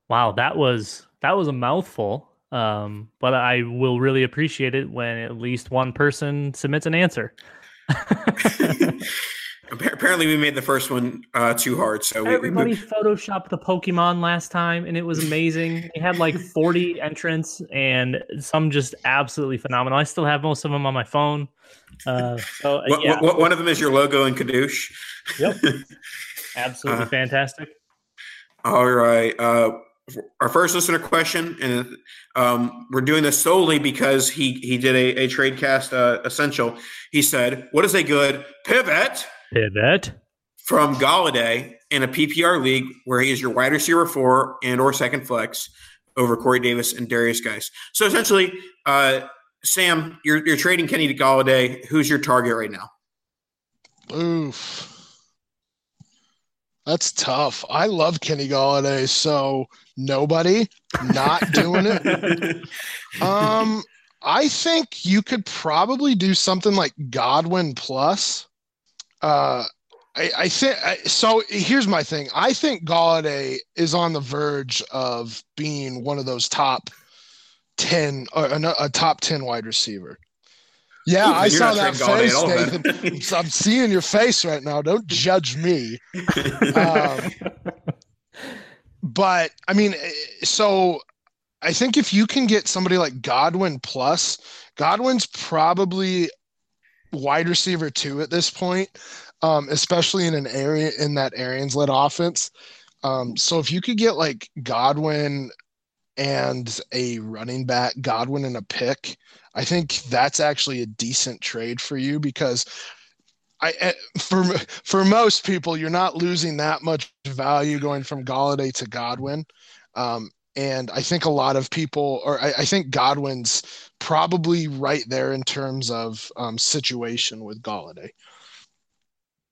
Wow, that was that was a mouthful. Um, but I will really appreciate it when at least one person submits an answer. *laughs* *laughs* Apparently, we made the first one uh, too hard. So everybody we, photoshopped the Pokemon last time, and it was amazing. we had like *laughs* 40 entrants, and some just absolutely phenomenal. I still have most of them on my phone. Uh, so uh, yeah. one of them is your logo and Kadoosh. Yep, *laughs* absolutely uh, fantastic. All right. Uh, our first listener question, and um, we're doing this solely because he he did a, a trade cast uh, essential. He said, "What is a good pivot?" Pivot from Golladay in a PPR league where he is your wide receiver four and or second flex over Corey Davis and Derrius Guice. So essentially, uh, Sam, you're you're trading Kenny to Golladay. Who's your target right now? Oof. That's tough. I love Kenny Golladay, so nobody not *laughs* doing it. Um, I think you could probably do something like Godwin plus. Uh, I, I think so. Here's my thing. I think Golladay is on the verge of being one of those top ten, or a, a top ten wide receiver. Yeah, Ooh, I saw that face, Nathan. *laughs* I'm seeing your face right now. Don't judge me. Um, but I mean, eh, so I think if you can get somebody like Godwin plus, Godwin's probably wide receiver two at this point, um, especially in an area in that Arians led offense. Um, so if you could get like Godwin and a running back, Godwin and a pick, I think that's actually a decent trade for you because I eh, for for most people you're not losing that much value going from Golladay to Godwin. Um, and I think a lot of people, or I, I, think Godwin's probably right there in terms of um, situation with Golladay.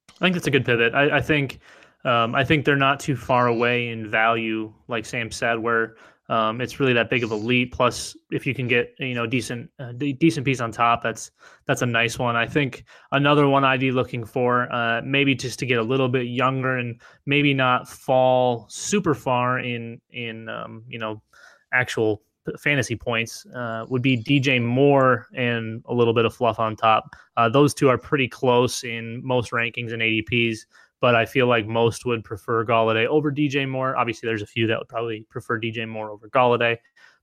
I think that's a good pivot. I, I think um, I think they're not too far away in value, like Sam said, where um, it's really that big of a leap. Plus, if you can get you know decent uh, decent piece on top, that's that's a nice one. I think another one I'd be looking for, uh, maybe just to get a little bit younger and maybe not fall super far in in um, you know actual fantasy points, uh, would be DJ Moore and a little bit of fluff on top. Uh, those two are pretty close in most rankings and ADPs but I feel like most would prefer Golladay over DJ Moore. Obviously, there's a few that would probably prefer DJ Moore over Golladay,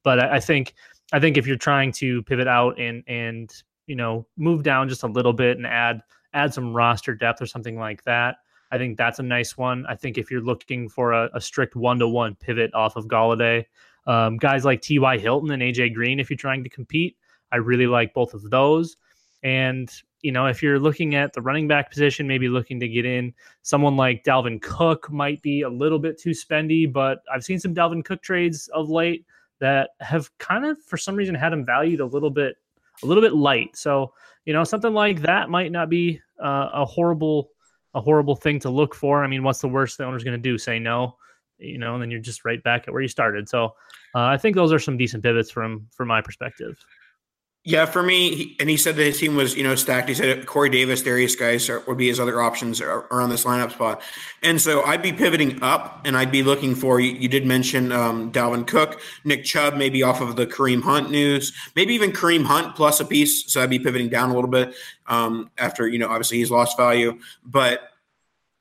but I, I think I think if you're trying to pivot out and and you know move down just a little bit and add add some roster depth or something like that, I think that's a nice one. I think if you're looking for a, a strict one to one pivot off of Golladay, um, guys like T.Y. Hilton and AJ Green, if you're trying to compete, I really like both of those. And you know, if you're looking at the running back position, maybe looking to get in, someone like Dalvin Cook might be a little bit too spendy, but I've seen some Dalvin Cook trades of late that have kind of, for some reason, had him valued a little bit, a little bit light. So, you know, something like that might not be uh, a horrible, a horrible thing to look for. I mean, what's the worst the owner's going to do? Say no, you know, and then you're just right back at where you started. So, uh, I think those are some decent pivots from from my perspective. Yeah, for me, and he said that his team was, you know, stacked. He said Corey Davis, Derrius Guice would be his other options around this lineup spot. And so I'd be pivoting up, and I'd be looking for. You, you did mention um, Dalvin Cook, Nick Chubb, maybe off of the Kareem Hunt news, maybe even Kareem Hunt plus a piece. So I'd be pivoting down a little bit um, after, you know, obviously he's lost value, but.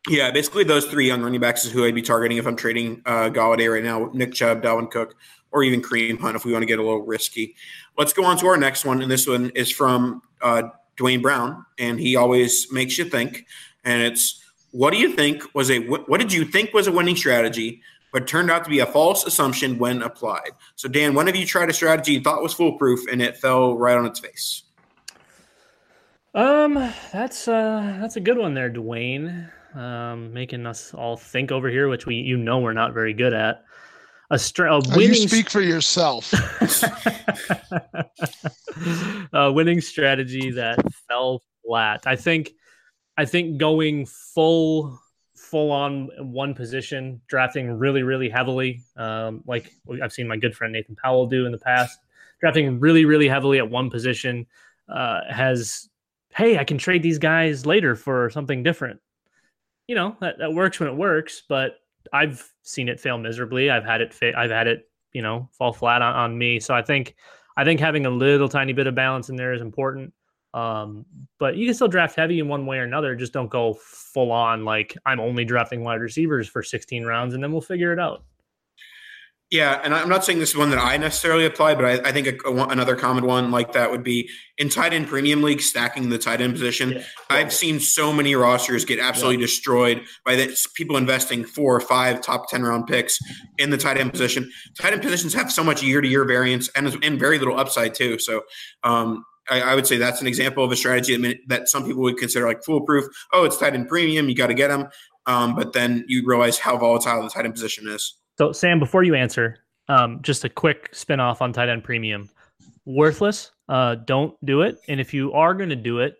Yeah, basically those three young running backs is who I'd be targeting if I'm trading uh, Golladay right now. Nick Chubb, Dalvin Cook, or even Kareem Hunt if we want to get a little risky. Let's go on to our next one, and this one is from uh, Dwayne Brown, and he always makes you think. And it's what do you think was a what did you think was a winning strategy, but turned out to be a false assumption when applied? So, Dan, when have you tried a strategy you thought was foolproof and it fell right on its face? Um, that's uh that's a good one there, Dwayne. Um, making us all think over here, which we you know we're not very good at a, str- a winning. You speak for yourself. *laughs* a winning strategy that fell flat. I think. I think going full full on one position, drafting really really heavily, um, like I've seen my good friend Nathan Powell do in the past, drafting really really heavily at one position uh, has. Hey, I can trade these guys later for something different. You know that, that works when it works, but I've seen it fail miserably. I've had it fa- I've had it, you know, fall flat on, on me. So I think I think having a little tiny bit of balance in there is important. Um, but you can still draft heavy in one way or another. Just don't go full on like I'm only drafting wide receivers for 16 rounds, and then we'll figure it out. Yeah, and I'm not saying this is one that I necessarily apply, but I, I think a, a, another common one like that would be in tight end premium league stacking the tight end position. Yeah. I've seen so many rosters get absolutely yeah. destroyed by the, people investing four or five top ten round picks in the tight end position. Tight end positions have so much year to year variance and and very little upside too. So. Um, I, I, would say that's an example of a strategy that, that some people would consider like foolproof. Oh, it's tight end premium, you got to get them, um, but then you realize how volatile the tight end position is. So, Sam, before you answer, um, just a quick spin off on tight end premium. Worthless, uh, don't do it. And if you are going to do it,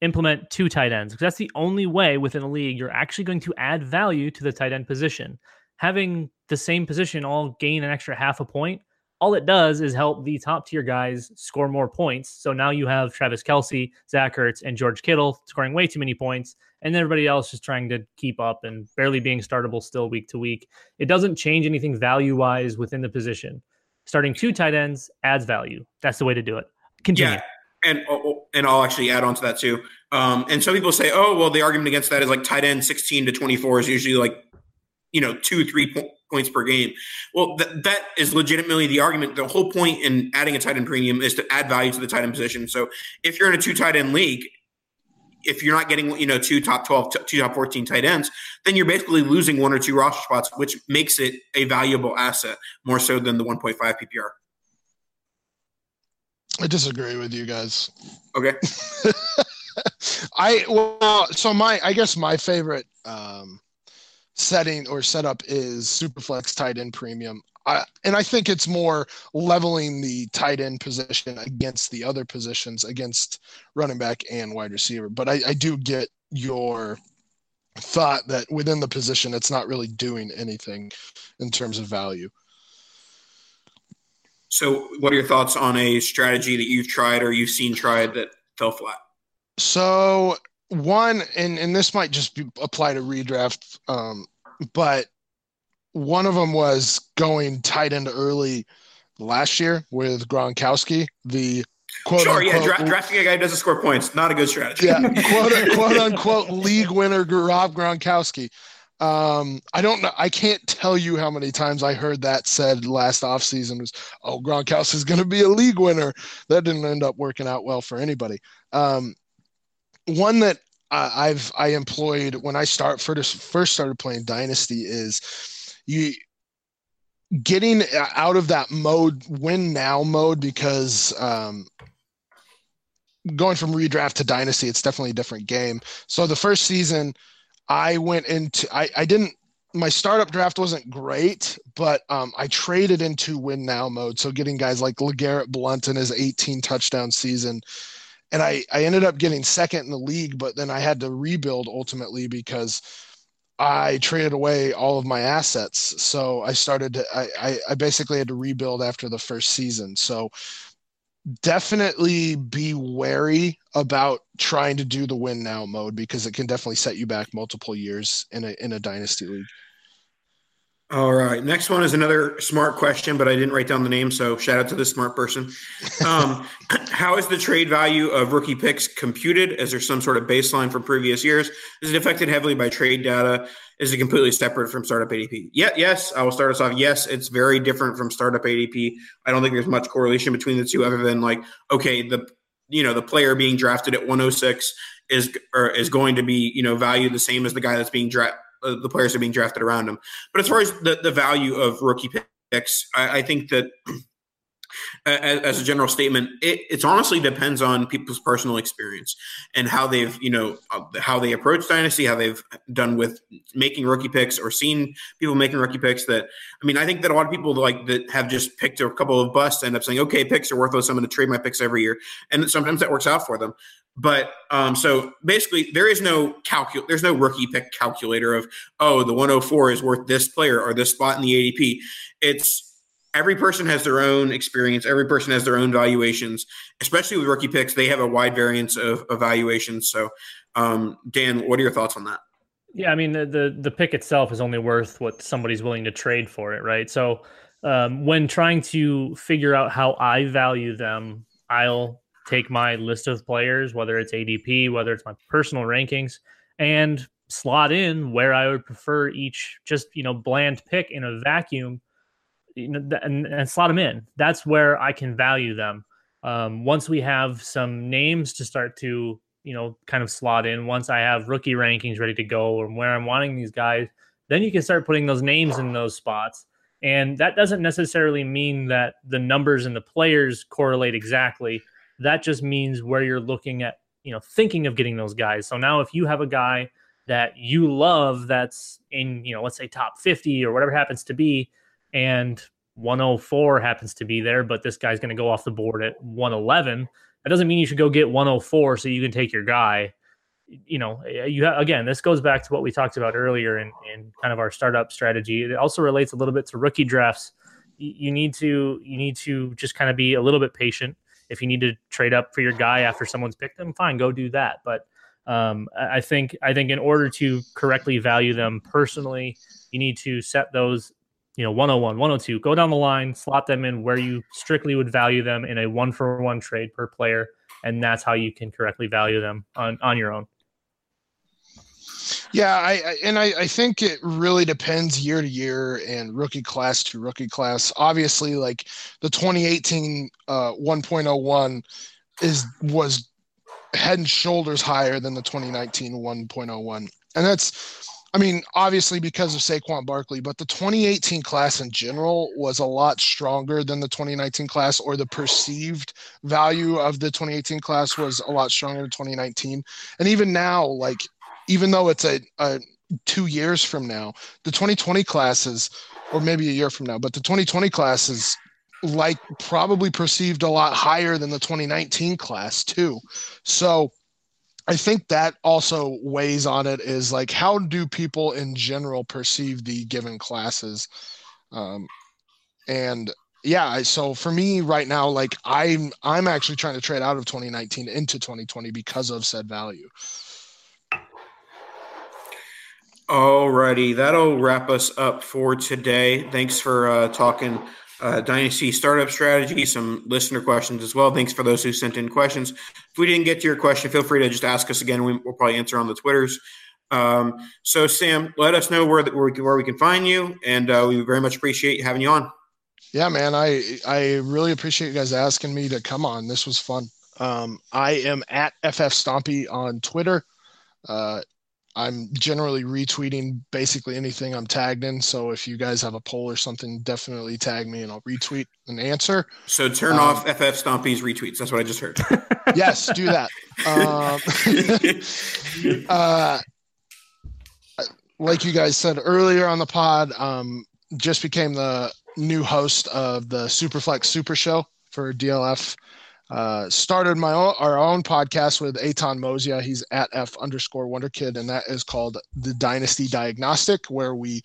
implement two tight ends because that's the only way within a league you're actually going to add value to the tight end position. Having the same position all gain an extra half a point, all it does is help the top tier guys score more points. So now you have Travis Kelce, Zach Ertz, and George Kittle scoring way too many points, and everybody else just trying to keep up and barely being startable still week to week. It doesn't change anything value wise within the position. Starting two tight ends adds value. That's the way to do it. Continue. Yeah, and oh, oh, and I'll actually add on to that too. Um, and some people say, oh, well, the argument against that is like tight end 16 to 24 is usually like, you know, two, three po- points per game. Well, th- that is legitimately the argument. The whole point in adding a tight end premium is to add value to the tight end position. So if you're in a two tight end league, if you're not getting, you know, two top 12, two top 14 tight ends, then you're basically losing one or two roster spots, which makes it a valuable asset more so than the 1.5 PPR. I disagree with you guys. Okay. *laughs* I well, so my I guess my favorite um, setting or setup is Superflex tight end premium. I, and I think it's more leveling the tight end position against the other positions, against running back and wide receiver. But I, I do get your thought that within the position, it's not really doing anything in terms of value. So, what are your thoughts on a strategy that you've tried or you've seen tried that fell flat? So, one, and and this might just be apply to redraft, um, but one of them was going tight end early last year with Gronkowski, the quote sure, unquote, yeah, dra- drafting a guy who doesn't score points, not a good strategy. Yeah, *laughs* quote, quote unquote league winner Rob Gronkowski. Um, I don't know. I can't tell you how many times I heard that said last offseason was, oh, Gronkowski is going to be a league winner. That didn't end up working out well for anybody. Um, one that I've I employed when I start first first started playing Dynasty is you getting out of that mode win now mode because um, going from redraft to dynasty it's definitely a different game so the first season I went into I, I didn't my startup draft wasn't great, but um, I traded into win now mode. So getting guys like LeGarrette Blunt in his 18 touchdown season. And I, I ended up getting second in the league, but then I had to rebuild ultimately because I traded away all of my assets. So I started to, I, I, I basically had to rebuild after the first season. So definitely be wary about trying to do the win now mode because it can definitely set you back multiple years in a in a dynasty league. All right. Next one is another smart question, but I didn't write down the name, so shout out to this smart person. *laughs* Um, how is the trade value of rookie picks computed? Is there some sort of baseline from previous years? Is it affected heavily by trade data? Is it completely separate from startup ADP? Yeah, yes. I will start us off. Yes, it's very different from startup ADP. I don't think there's much correlation between the two, other than like, okay, the you know the player being drafted at 106 is or is going to be you know valued the same as the guy that's being drafted. Uh, the players are being drafted around him. But as far as the, the value of rookie picks, I, I think that as, a general statement, it it's honestly depends on people's personal experience and how they've you know uh, how they approach dynasty, how they've done with making rookie picks or seen people making rookie picks. That I mean, I think that a lot of people like that have just picked a couple of busts end up saying, okay, picks are worthless. I'm going to trade my picks every year, and sometimes that works out for them. But um, so basically, there is no calcul. There's no rookie pick calculator of oh, the 104 is worth this player or this spot in the ADP. It's every person has their own experience. Every person has their own valuations, especially with rookie picks. They have a wide variance of evaluations. So, um, Dan, what are your thoughts on that? Yeah, I mean the, the the pick itself is only worth what somebody's willing to trade for it, right? So, um, when trying to figure out how I value them, I'll take my list of players, whether it's ADP, whether it's my personal rankings, and slot in where I would prefer each just you know bland pick in a vacuum you know, and, and slot them in. That's where I can value them. Um, once we have some names to start to, you know, kind of slot in, once I have rookie rankings ready to go or where I'm wanting these guys, then you can start putting those names in those spots. And that doesn't necessarily mean that the numbers and the players correlate exactly. That just means where you're looking at, you know, thinking of getting those guys. So now if you have a guy that you love that's in, you know, let's say top 50 or whatever happens to be, and 104 happens to be there, but this guy's going to go off the board at 111. That doesn't mean you should go get 104 so you can take your guy. You know, you ha- again, this goes back to what we talked about earlier in, in kind of our startup strategy. It also relates a little bit to rookie drafts. You need to you need to just kind of be a little bit patient. If you need to trade up for your guy after someone's picked them, fine, go do that. But um, I think I think in order to correctly value them personally, you need to set those you know 101 102 go down the line slot them in where you strictly would value them in a one for one trade per player and that's how you can correctly value them on on your own. Yeah i, I and I, I think it really depends year to year and rookie class to rookie class. Obviously like the 2018 uh 1.01 is was head and shoulders higher than the 2019 1.01 and that's I mean, obviously because of Saquon Barkley, but the 2018 class in general was a lot stronger than the 2019 class, or the perceived value of the 2018 class was a lot stronger than 2019. And even now, like, even though it's a, a two years from now, the 2020 classes, or maybe a year from now, but the 2020 class is like probably perceived a lot higher than the 2019 class too. So I think that also weighs on it is like how do people in general perceive the given classes, um, and yeah. So for me right now, like I'm I'm actually trying to trade out of 2019 into 2020 because of said value. Alrighty, that'll wrap us up for today. Thanks for uh, talking uh, Dynasty startup strategy, some listener questions as well. Thanks for those who sent in questions. If we didn't get to your question, feel free to just ask us again. We, will probably answer on the Twitters. Um, so, Sam, let us know where, where, where, we can find you, and uh, we very much appreciate having you on. Yeah, man, I I really appreciate you guys asking me to come on. This was fun. Um, I am at FF Stompy on Twitter. Uh, I'm generally retweeting basically anything I'm tagged in. So if you guys have a poll or something, definitely tag me and I'll retweet an answer. So turn um, off FF Stompy's retweets. That's what I just heard. *laughs* yes, do that. Um, *laughs* uh, like you guys said earlier on the pod, um, just became the new host of the Superflex Super Show for DLF. Uh, started my own, our own podcast with Aton Mosia. He's at F underscore Wonder Kid, and that is called the Dynasty Diagnostic, where we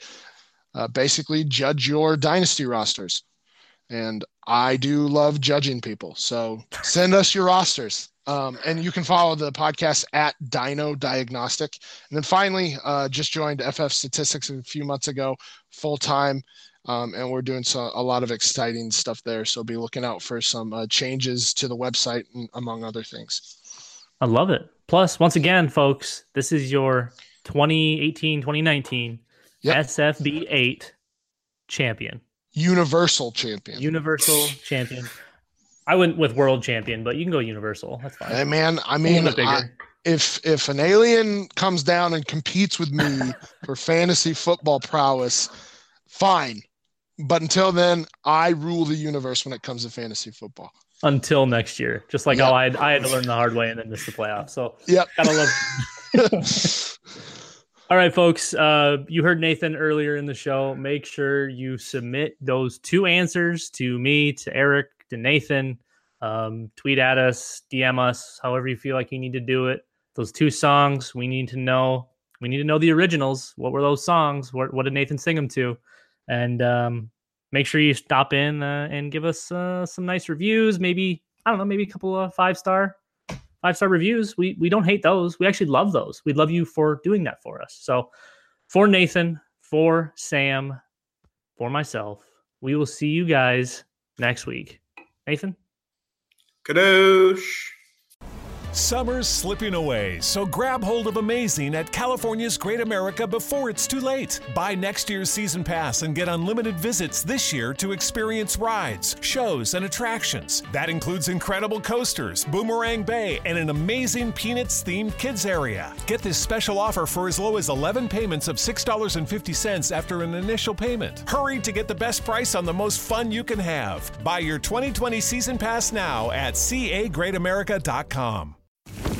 uh, basically judge your dynasty rosters. And I do love judging people, so send us your rosters. Um, and you can follow the podcast at Dino Diagnostic. And then finally, uh, just joined FF Statistics a few months ago, full time. Um, and we're doing so, a lot of exciting stuff there. So be looking out for some uh, changes to the website, and, among other things. I love it. Plus, once again, folks, this is your 2018 2019 yep. SFB 8 champion. Universal champion. Universal champion. I went with world champion, but you can go universal. That's fine. Hey, man, I mean, I, if if an alien comes down and competes with me *laughs* for fantasy football prowess, fine. But until then, I rule the universe when it comes to fantasy football. Until next year, just like yep. how I had, I had to learn the hard way and then miss the playoffs. So yeah, gotta love. *laughs* All right, folks. Uh, you heard Nathan earlier in the show. Make sure you submit those two answers to me, to Eric, to Nathan. Um, tweet at us, DM us, however you feel like you need to do it. Those two songs, we need to know. We need to know the originals. What were those songs? What, what did Nathan sing them to? And um, make sure you stop in uh, and give us uh, some nice reviews. Maybe I don't know, maybe a couple of five star five star reviews. We we don't hate those. We actually love those. We'd love you for doing that for us. So for Nathan, for Sam, for myself, we will see you guys next week. Nathan. Kadosh. Summer's slipping away, so grab hold of amazing at California's Great America before it's too late. Buy next year's season pass and get unlimited visits this year to experience rides, shows, and attractions. That includes incredible coasters, Boomerang Bay, and an amazing Peanuts themed kids area. Get this special offer for as low as 11 payments of $6.50 after an initial payment. Hurry to get the best price on the most fun you can have. Buy your 2020 season pass now at cagreatamerica.com.